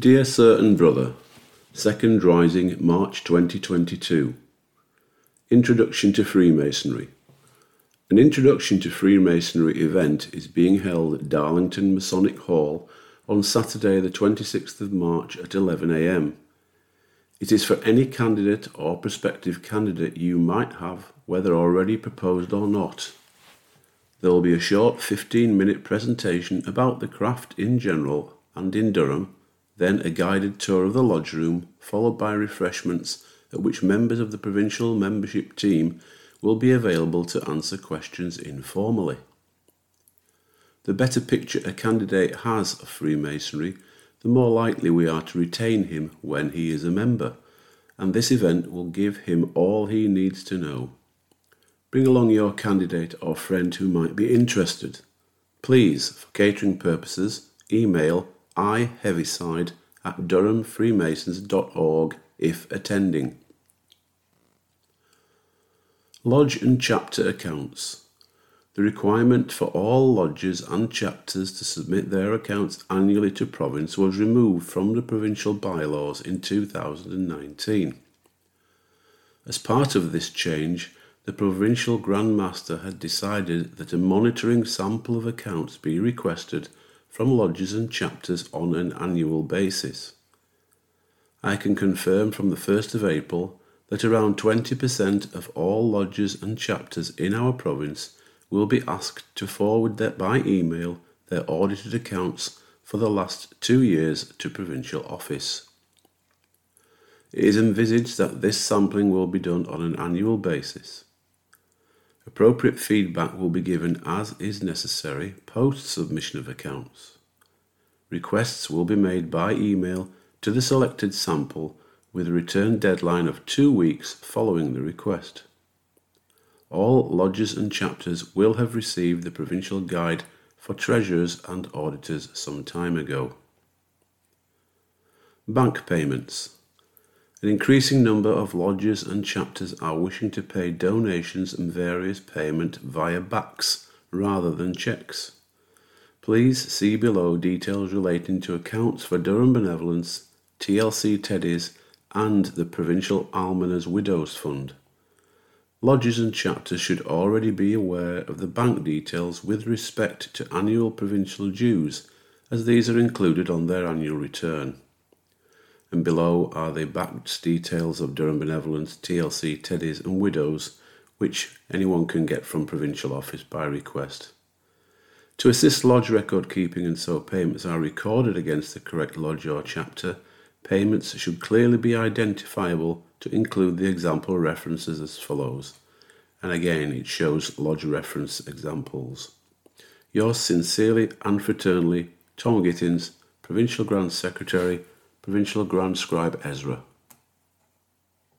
Dear and Brother, Second Rising, March 2022. Introduction to Freemasonry. An introduction to Freemasonry event is being held at Darlington Masonic Hall on Saturday, the 26th of March at 11am. It is for any candidate or prospective candidate you might have, whether already proposed or not. There will be a short 15 minute presentation about the craft in general and in Durham, then a guided tour of the lodge room, followed by refreshments at which members of the provincial membership team will be available to answer questions informally. The better picture a candidate has of Freemasonry, the more likely we are to retain him when he is a member, and this event will give him all he needs to know. Bring along your candidate or friend who might be interested. Please, for catering purposes, email iheaviside at durhamfreemasons.org if attending. Lodge and Chapter Accounts The requirement for all lodges and chapters to submit their accounts annually to Province was removed from the provincial bylaws in 2019. As part of this change, the provincial Grand Master had decided that a monitoring sample of accounts be requested from lodges and chapters on an annual basis. I can confirm from the 1st of April that around 20% of all lodges and chapters in our province will be asked to forward their, by email their audited accounts for the last two years to Provincial Office. It is envisaged that this sampling will be done on an annual basis. Appropriate feedback will be given as is necessary post submission of accounts. Requests will be made by email to the selected sample with a return deadline of two weeks following the request. All lodges and chapters will have received the provincial guide for treasurers and auditors some time ago. Bank payments. An increasing number of lodges and chapters are wishing to pay donations and various payment via BACS rather than cheques. Please see below details relating to accounts for Durham Benevolence, TLC Teddies, and the Provincial Almoners Widows Fund. Lodges and chapters should already be aware of the bank details with respect to annual provincial dues, as these are included on their annual return and below are the backed details of Durham Benevolence, TLC, Teddies, and Widows, which anyone can get from Provincial Office by request. To assist lodge record keeping and so payments are recorded against the correct lodge or chapter, payments should clearly be identifiable to include the example references as follows. And again, it shows lodge reference examples. Yours sincerely and fraternally, Tom Gittins, Provincial Grand Secretary, Provincial Grand Scribe Ezra.